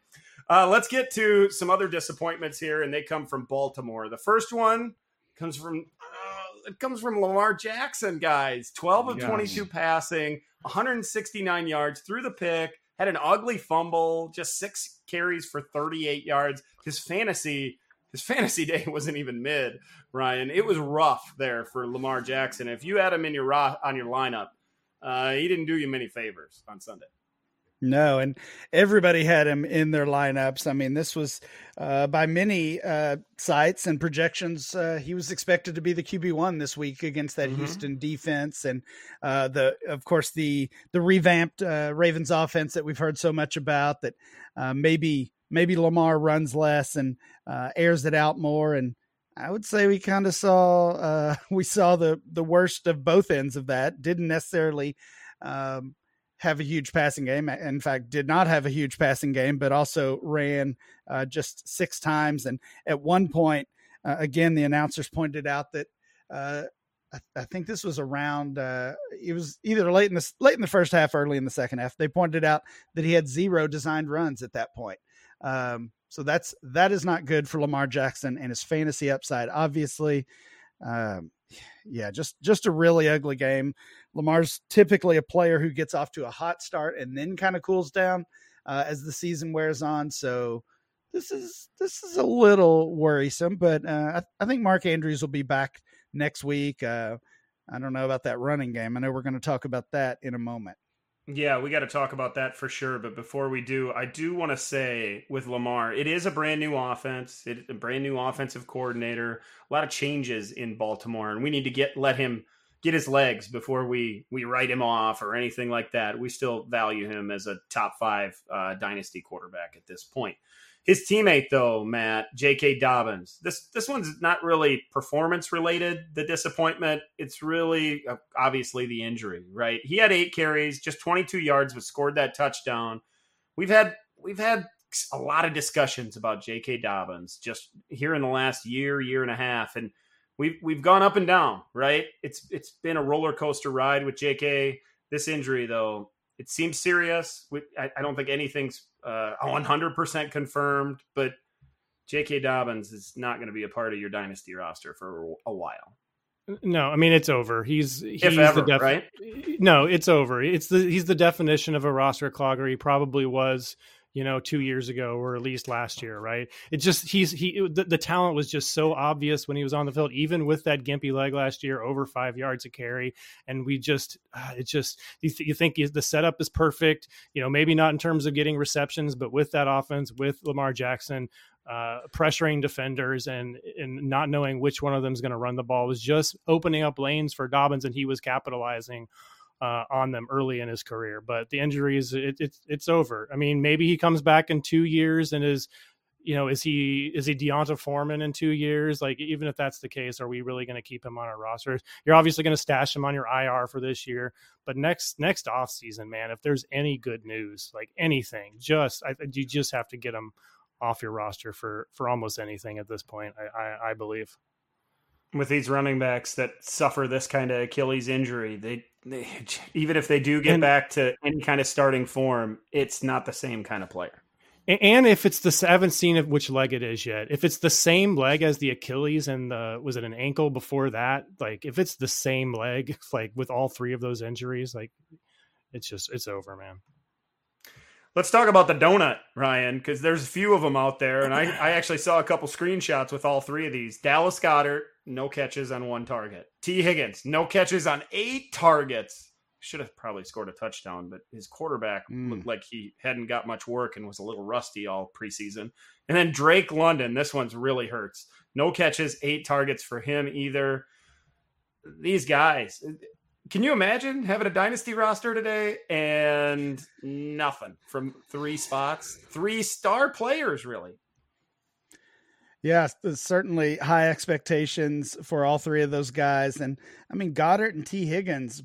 Uh, let's get to some other disappointments here, and they come from Baltimore. The first one comes from uh, it comes from Lamar Jackson, guys. Twelve of twenty-two passing, 169 yards threw the pick. Had an ugly fumble, just six carries for 38 yards. His fantasy his fantasy [laughs] day wasn't even mid, Ryan. It was rough there for Lamar Jackson. If you had him in your on your lineup, uh, he didn't do you many favors on Sunday. No, and everybody had him in their lineups. I mean, this was uh, by many uh, sites and projections. Uh, he was expected to be the QB one this week against that mm-hmm. Houston defense, and uh, the of course the the revamped uh, Ravens offense that we've heard so much about. That uh, maybe maybe Lamar runs less and airs it out more, and I would say we kind of saw [laughs] we saw the the worst of both ends of that. Didn't necessarily. Um, have a huge passing game. In fact, did not have a huge passing game, but also ran uh, just six times. And at one point, uh, again, the announcers pointed out that uh, I, I, think this was around. Uh, it was either late in the late in the first half, early in the second half. They pointed out that he had zero designed runs at that point. Um, so that's that is not good for Lamar Jackson and his fantasy upside. Obviously, um, yeah, just just a really ugly game. Lamar's typically a player who gets off to a hot start and then kind of cools down uh, as the season wears on. So this is this is a little worrisome, but uh, I, I, think Mark Andrews will be back next week. Uh, I don't know about that running game. I know we're going to talk about that in a moment. Yeah, we got to talk about that for sure. But before we do, I do want to say with Lamar, it is a brand new offense, it, a brand new offensive coordinator, a lot of changes in Baltimore, and we need to get let him get his legs before we we write him off or anything like that. We still value him as a top five uh, dynasty quarterback at this point. His teammate, though, Matt J.K. Dobbins. This this one's not really performance related. The disappointment. It's really uh, obviously the injury, right? He had eight carries, just 22 yards, but scored that touchdown. We've had we've had a lot of discussions about J.K. Dobbins just here in the last year, year and a half, and we've we've gone up and down, right? It's it's been a roller coaster ride with J.K. This injury, though, it seems serious. I, I don't think anything's uh, 100% confirmed, but J.K. Dobbins is not going to be a part of your dynasty roster for a while. No, I mean it's over. He's he's ever, the def- right? No, it's over. It's the he's the definition of a roster clogger. He probably was, you know, two years ago or at least last year, right? It just he's he the, the talent was just so obvious when he was on the field, even with that gimpy leg last year, over five yards a carry, and we just uh, it just you, th- you think the setup is perfect. You know, maybe not in terms of getting receptions, but with that offense, with Lamar Jackson, uh, pressuring defenders and and not knowing which one of them is going to run the ball was just opening up lanes for Dobbins, and he was capitalizing uh, on them early in his career. But the injuries, it, it's it's over. I mean, maybe he comes back in two years and is, you know, is he is he D'Onta Foreman in two years? Like, even if that's the case, are we really going to keep him on our roster? You're obviously going to stash him on your IR for this year, but next next off season, man, if there's any good news, like anything, just I, you just have to get him off your roster for for almost anything at this point. I, I, I believe. With these running backs that suffer this kind of Achilles injury, they, they [laughs] even if they do get And- back to any kind of starting form, it's not the same kind of player. And if it's the I haven't seen which leg it is yet. If it's the same leg as the Achilles and the was it an ankle before that? Like if it's the same leg, [laughs] like with all three of those injuries, like it's just it's over, man. Let's talk about the donut, Ryan, because there's a few of them out there, and I, I actually saw a couple screenshots with all three of these. Dallas Goedert, no catches on one target. Tee Higgins, no catches on eight targets. Should have probably scored a touchdown, but his quarterback Mm. looked like he hadn't got much work and was a little rusty all preseason. And then Drake London, this one's really hurts. No catches, eight targets for him either. These guys, can you imagine having a dynasty roster today and nothing from three spots? Three star players, really. Yes, there's certainly high expectations for all three of those guys. And I mean, Goedert and Tee Higgins,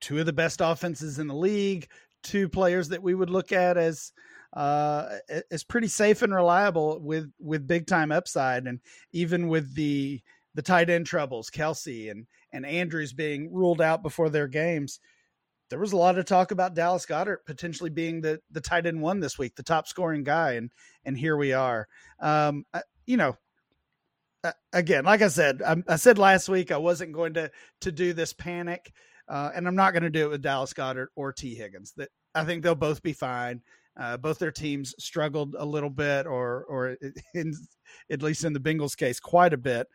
two of the best offenses in the league, two players that we would look at as uh as pretty safe and reliable with with big time upside and even with the the tight end troubles kelce and and andrews being ruled out before their games there was a lot of talk about dallas goedert potentially being the the tight end one this week the top scoring guy and and here we are um I- you know again like i said I, I said last week i wasn't going to to do this panic uh, and i'm not going to do it with dallas goedert or tee Higgins. That i think they'll both be fine. Uh, both their teams struggled a little bit or or [laughs] in, at least in the bengals case quite a bit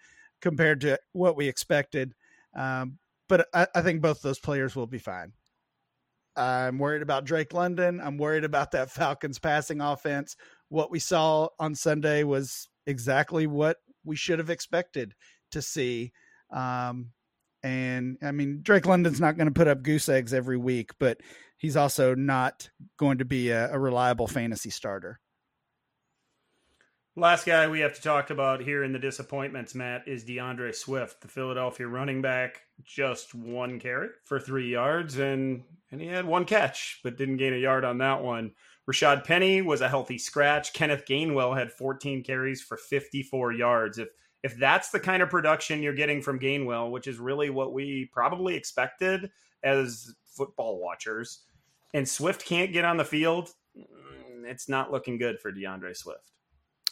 compared to what we expected. Um, but I, I think both those players will be fine. I'm worried about drake london. I'm worried about that falcons passing offense. What we saw on sunday was exactly what we should have expected to see um, and I mean, Drake London's not going to put up goose eggs every week, but he's also not going to be a, a reliable fantasy starter. Last guy we have to talk about here in the disappointments, Matt, is D'Andre Swift, the Philadelphia running back. Just one carry for three yards, and and he had one catch, but didn't gain a yard on that one. Rashaad Penny was a healthy scratch. Kenneth Gainwell had 14 carries for 54 yards. If if that's the kind of production you're getting from Gainwell, which is really what we probably expected as football watchers, and Swift can't get on the field, mm, it's not looking good for D'Andre Swift.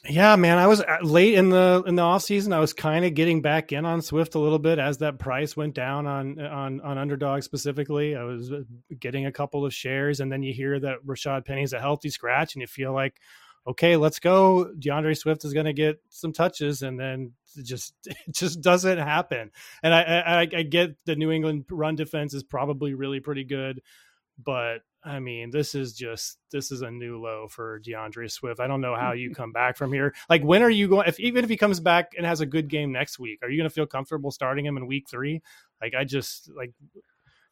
Yeah, man, I was uh, late in the in the off season. I was kind of getting back in on Swift a little bit as that price went down on on on underdog specifically. I was uh, getting a couple of shares, and then you hear that Rashaad Penny's a healthy scratch, and you feel like, okay, let's go. D'Andre Swift is going to get some touches, and then it just [laughs] it just doesn't happen. And I, I I get the New England run defense is probably really pretty good, but I mean, this is just this is a new low for D'Andre Swift. I don't know how you [laughs] come back from here. Like, when are you going? If even if he comes back and has a good game next week, are you going to feel comfortable starting him in week three? Like, I just like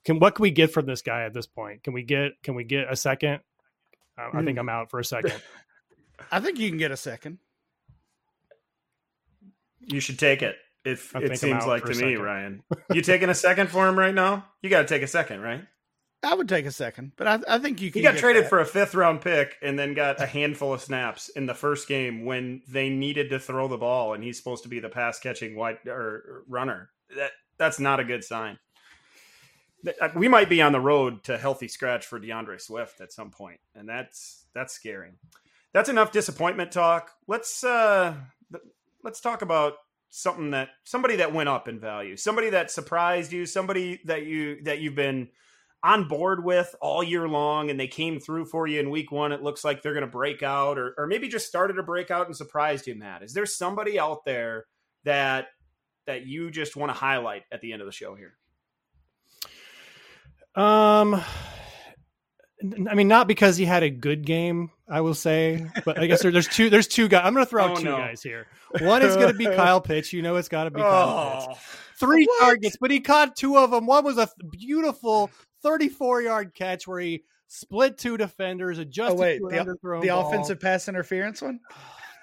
can what can we get from this guy at this point? Can we get can we get a second? Uh, I think I'm out for a second. [laughs] I think you can get a second. You should take it. If I it seems like to me, second. Ryan. [laughs] You taking a second for him right now? You got to take a second, right? I would take a second, but I, I think you can. He got traded that. for a fifth round pick and then got a handful of snaps in the first game when they needed to throw the ball, and he's supposed to be the pass catching wide or runner. That that's not a good sign. Uh, We might be on the road to healthy scratch for D'Andre Swift at some point, and that's that's scary. That's enough disappointment talk. Let's uh let's talk about something that somebody that went up in value, somebody that surprised you, somebody that you that you've been on board with all year long and they came through for you in week one. It looks like they're going to break out or, or maybe just started a breakout and surprised you, Matt. Is there somebody out there that that you just want to highlight at the end of the show here? Um, I mean, not because he had a good game, I will say, but I guess there, there's two. There's two guys. I'm going to throw out Oh, two no. guys here. One is going to be [laughs] Kyle Pitts. You know, it's got to be Kyle Pitts. Oh, Three What? targets, but he caught two of them. One was a beautiful 34 yard catch where he split two defenders, adjusted Oh wait, to an the, the offensive pass interference one. [sighs]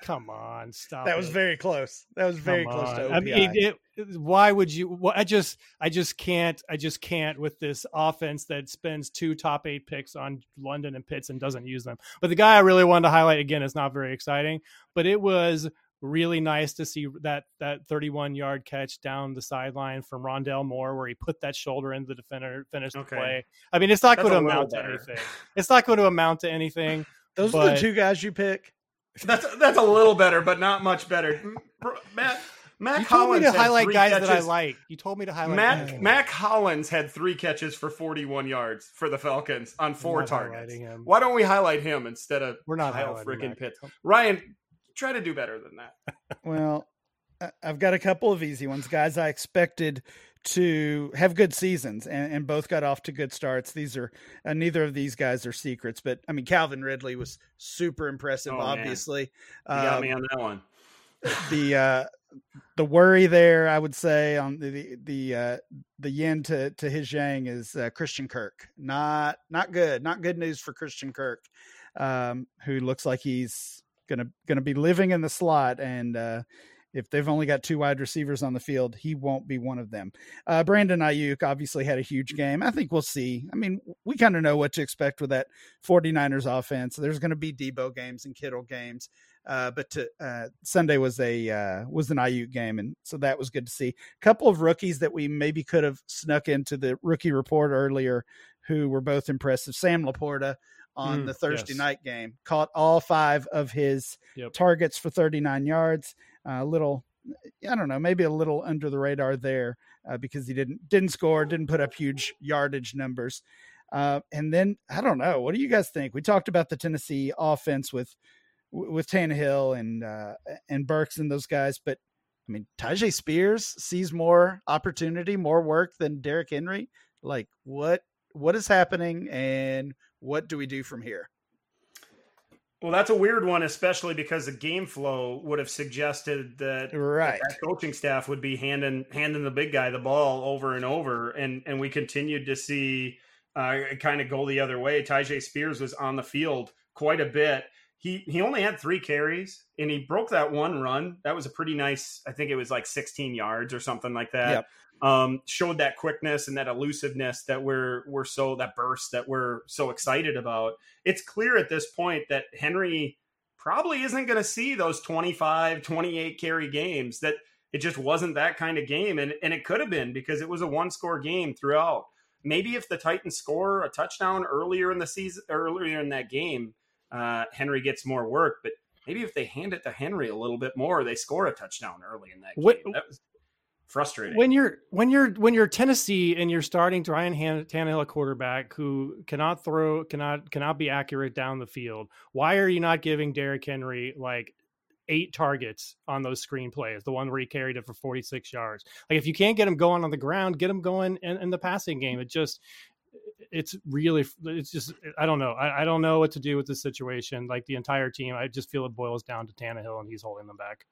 Come on, stop. That was very close. That was very close to. OPI. I mean, it, it- why would you? Well, I just, I just can't. I just can't with this offense that spends two top eight picks on London and Pitts and doesn't use them. But the guy I really wanted to highlight again is not very exciting, but it was really nice to see that that 31 yard catch down the sideline from Rondale Moore where he put that shoulder into the defender, finished Okay. the play. I mean, it's not That's going to a little amount to anything. It's not going to amount to anything. [laughs] Those are the two guys you pick. that's that's a little better, but not much better. Bro, Matt Matt You told me to highlight three guys that I like. You told me to highlight Mac guys. Mack Hollins had three catches for 41 yards for the Falcons on four targets. Why don't we highlight him instead of We're not Kyle freaking Mac. Pitts? Ryan, try to do better than that. Well, I've got a couple of easy ones, guys. I expected to have good seasons, and, and both got off to good starts. These are uh, neither of these guys are secrets, but I mean, Calvin Ridley was super impressive. Oh, obviously, You got me on that one. the uh, the worry there, I would say, on the the the, uh, the yin to to his yang is uh, Christian Kirk. Not not good. Not good news for Christian Kirk, um, who looks like he's gonna gonna be living in the slot and. Uh, if they've only got two wide receivers on the field, he won't be one of them. Uh, Brandon Aiyuk obviously had a huge game. I think we'll see. I mean, we kind of know what to expect with that 49ers offense. There's going to be Debo games and Kittle games. Uh, but to, uh, Sunday was a uh, was an Aiyuk game, and so that was good to see. A couple of rookies that we maybe could have snuck into the rookie report earlier, who were both impressive. Sam LaPorta on Mm, the Thursday yes. night game caught all five of his Yep. targets for 39 yards. A little, I don't know, maybe a little under the radar there uh, because he didn't didn't score, didn't put up huge yardage numbers. Uh, and then I don't know. What do you guys think? We talked about the Tennessee offense with with Tannehill and uh, and Burks and those guys, but I mean, Tyjae Spears sees more opportunity, more work than Derrick Henry. Like, what what is happening, and what do we do from here? Well, that's a weird one, especially because the game flow would have suggested that Right. that coaching staff would be handing handing the big guy the ball over and over, and and we continued to see uh, kind of go the other way. Tyjae Spears was on the field quite a bit. He he only had three carries, and he broke that one run. That was a pretty nice. I think it was like 16 yards or something like that. Yep. Um, showed that quickness and that elusiveness that we're we're so that burst that we're so excited about. It's clear at this point that Henry probably isn't going to see those 25, 28 carry games. That it just wasn't that kind of game, and and it could have been because it was a one score game throughout. Maybe if the Titans score a touchdown earlier in the season, earlier in that game, uh, Henry gets more work. But maybe if they hand it to Henry a little bit more, they score a touchdown early in that game. What- that was frustrating. when you're when you're when you're Tennessee and you're starting Ryan Han- Tannehill, a quarterback who cannot throw, cannot cannot be accurate down the field, why are you not giving Derrick Henry like eight targets on those screen plays? The one where he carried it for 46 yards. Like if you can't get him going on the ground, get him going in, in the passing game. It just it's really it's just I don't know. I, I don't know what to do with this situation. Like the entire team, I just feel it boils down to Tannehill and he's holding them back.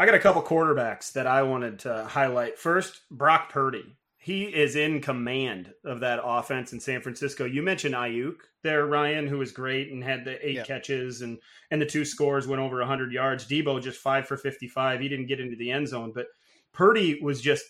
I got a couple quarterbacks that I wanted to highlight. First, Brock Purdy. He is in command of that offense in San Francisco. You mentioned Aiyuk there, Ryan, who was great and had the eight Yeah. catches and and the two scores went over 100 yards. Debo just 5 for 55. He didn't get into the end zone, but Purdy was just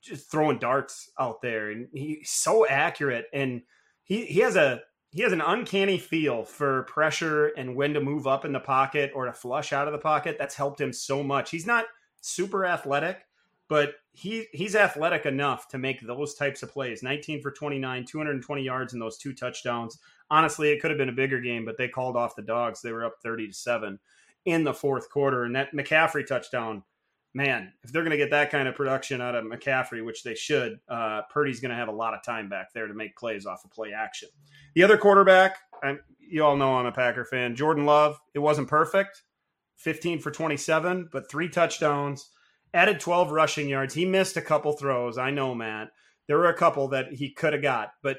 just throwing darts out there and he's so accurate and he he has a he has an uncanny feel for pressure and when to move up in the pocket or to flush out of the pocket. That's helped him so much. He's not super athletic, but he he's athletic enough to make those types of plays. 19 for 29, 220 yards in those two touchdowns. Honestly, it could have been a bigger game, but they called off the dogs. They were up 30 to 7. in the fourth quarter. And that McCaffrey touchdown, man, if they're going to get that kind of production out of McCaffrey, which they should, uh, Purdy's going to have a lot of time back there to make plays off of play action. The other quarterback, I'm, you all know I'm a Packer fan, Jordan Love. It wasn't perfect, 15 for 27, but three touchdowns, added 12 rushing yards. He missed a couple throws. I know, Matt. There were a couple that he could have got, but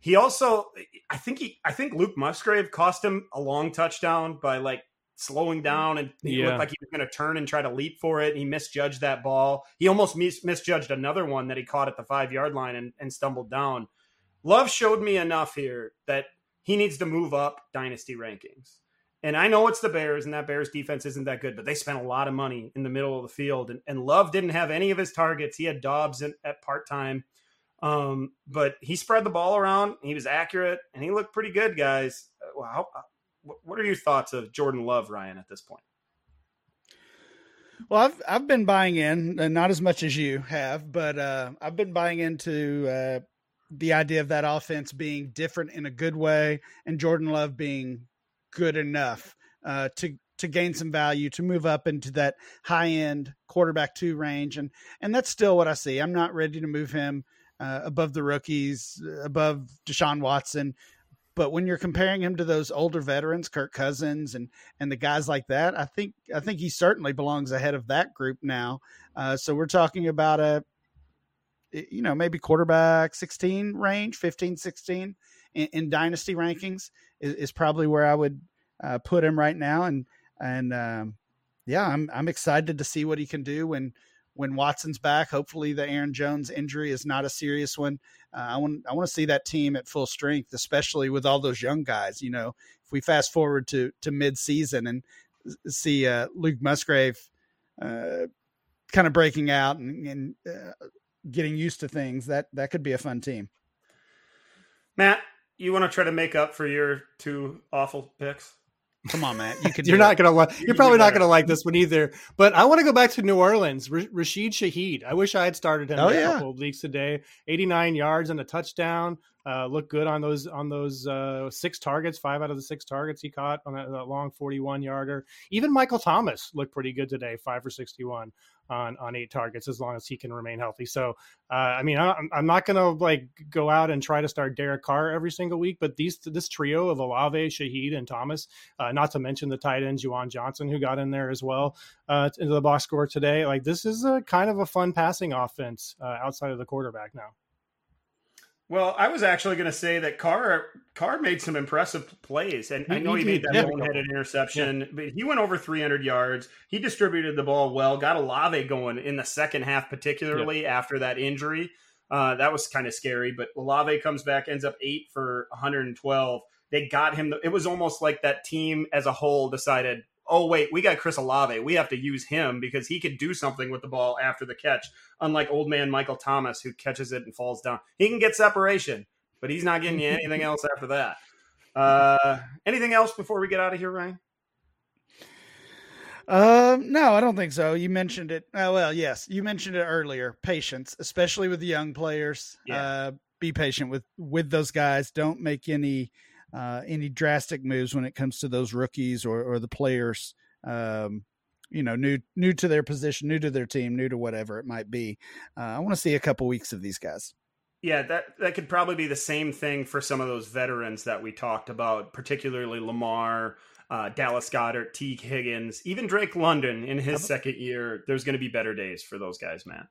he also, I think he, I think Luke Musgrave cost him a long touchdown by like slowing down and he Yeah. looked like he was going to turn and try to leap for it. He misjudged that ball. He almost mis- misjudged another one that he caught at the five yard line and, and stumbled down. Love showed me enough here that he needs to move up dynasty rankings. And I know it's the Bears, and that Bears defense isn't that good, but they spent a lot of money in the middle of the field. And, and Love didn't have any of his targets. He had Doubs in, at part time. Um, but he spread the ball around. He was accurate, and he looked pretty good, guys. Uh, Well, how, what- are your thoughts of Jordan Love, Ryan, at this point? Well, I've I've been buying in, uh, not as much as you have, but uh, I've been buying into uh, the idea of that offense being different in a good way, and Jordan Love being good enough uh, to to gain some value to move up into that high end quarterback two range, and and that's still what I see. I'm not ready to move him uh, above the rookies, above Deshaun Watson. But when you're comparing him to those older veterans, Kirk Cousins and and the guys like that, I think I think he certainly belongs ahead of that group now. Uh, so we're talking about a you know maybe quarterback 16 range 15 16 in, in dynasty rankings is, is probably where i would uh, put him right now and and um, yeah i'm i'm excited to see what he can do when when watson's back hopefully the aaron jones injury is not a serious one uh, i want i want to see that team at full strength especially with all those young guys you know if we fast forward to to mid-season and see uh, luke musgrave uh, kind of breaking out and, and uh, getting used to things, that that could be a fun team. Matt, you want to try to make up for your two awful picks? Come on, Matt, you can. You're not it. gonna like. You You're probably not gonna like this one either. But I want to go back to New Orleans. R- Rashid Shaheed. I wish I had started him Oh, a yeah. couple of leagues today. 89 yards and a touchdown. Uh, looked good on those on those uh, six targets. Five out of the six targets he caught on that, that long 41 yarder. Even Michael Thomas looked pretty good today. Five for 61 on on eight targets as long as he can remain healthy. So uh, I mean, I, I'm- not gonna like go out and try to start Derek Carr every single week, but these this trio of Olave, Shaheed, and Thomas uh, not to mention the tight end Juwan Johnson who got in there as well uh, into the box score today. Like this is a kind of a fun passing offense uh, outside of the quarterback now. Well, I was actually going to say that Carr Carr made some impressive plays, and I know he, he made that yeah. boneheaded interception, but he went over 300 yards. He distributed the ball well, got Olave going in the second half, particularly after that injury. Uh, that was kind of scary, but Olave comes back, ends up eight for 112. They got him. It was almost like that team as a whole decided, oh wait, we got Chris Olave. We have to use him because he could do something with the ball after the catch. Unlike old man Michael Thomas, who catches it and falls down, he can get separation, but he's not getting you [laughs] anything else after that. Uh, anything else before we get out of here, Ryan? Um, no, I don't think so. You mentioned it. Oh, well, yes, you mentioned it earlier. Patience, especially with the young players. Yeah. Uh, be patient with with those guys. Don't make any uh, any drastic moves when it comes to those rookies or or the players. Um, you know, new new to their position, new to their team, new to whatever it might be. Uh, I want to see a couple weeks of these guys. Yeah, that that could probably be the same thing for some of those veterans that we talked about, particularly Lamar, uh, Dallas Goedert, Tee Higgins, even Drake London in his second year. There's going to be better days for those guys, man.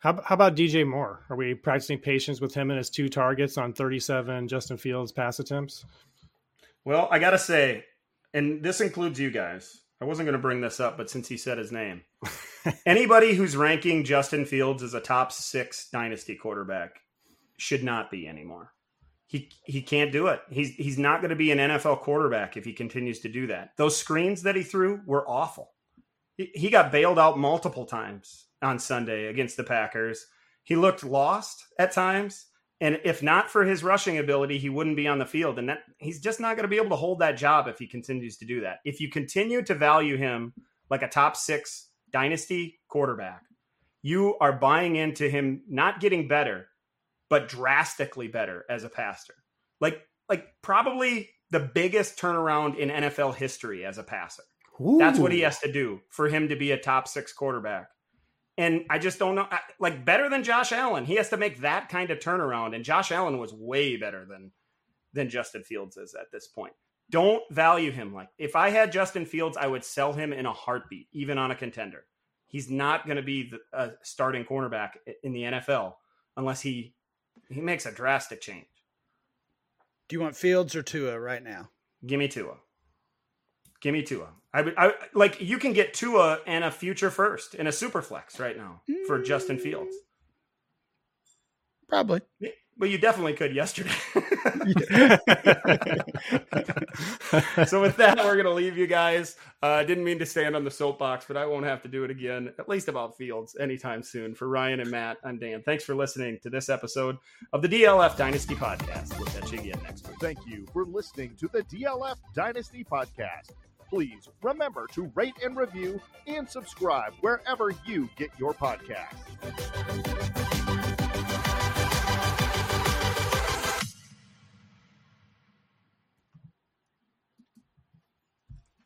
How, how about DJ Moore? Are we practicing patience with him and his two targets on 37 Justin Fields pass attempts? Well, I got to say, and this includes you guys. I wasn't going to bring this up, but since he said his name, [laughs] anybody who's ranking Justin Fields as a top six dynasty quarterback should not be anymore. He he can't do it. He's he's not going to be an NFL quarterback if he continues to do that. Those screens that he threw were awful. He, he got bailed out multiple times on Sunday against the Packers. He looked lost at times. And if not for his rushing ability, he wouldn't be on the field. And that he's just not going to be able to hold that job if he continues to do that. If you continue to value him like a top six dynasty quarterback, you are buying into him not getting better, but drastically better as a passer. Like like probably the biggest turnaround in NFL history as a passer. Ooh. That's what he has to do for him to be a top six quarterback. And I just don't know, like better than Josh Allen. He has to make that kind of turnaround. And Josh Allen was way better than than Justin Fields is at this point. Don't value him like if I had Justin Fields, I would sell him in a heartbeat, even on a contender. He's not going to be the, a starting cornerback in the NFL unless he he makes a drastic change. Do you want Fields or Tua right now? Give me Tua. Give me Tua. I would I like you can get Tua and a future first in a super flex right now for Justin Fields. Probably. But you definitely could yesterday. [laughs] so with that, we're gonna leave you guys. I uh, didn't mean to stand on the soapbox, but I won't have to do it again, at least about Fields, anytime soon. For Ryan and Matt, I'm Dan. Thanks for listening to this episode of the DLF Dynasty Podcast. We'll catch you again next week. Thank you for listening to the DLF Dynasty Podcast. Please remember to rate and review and subscribe wherever you get your podcasts.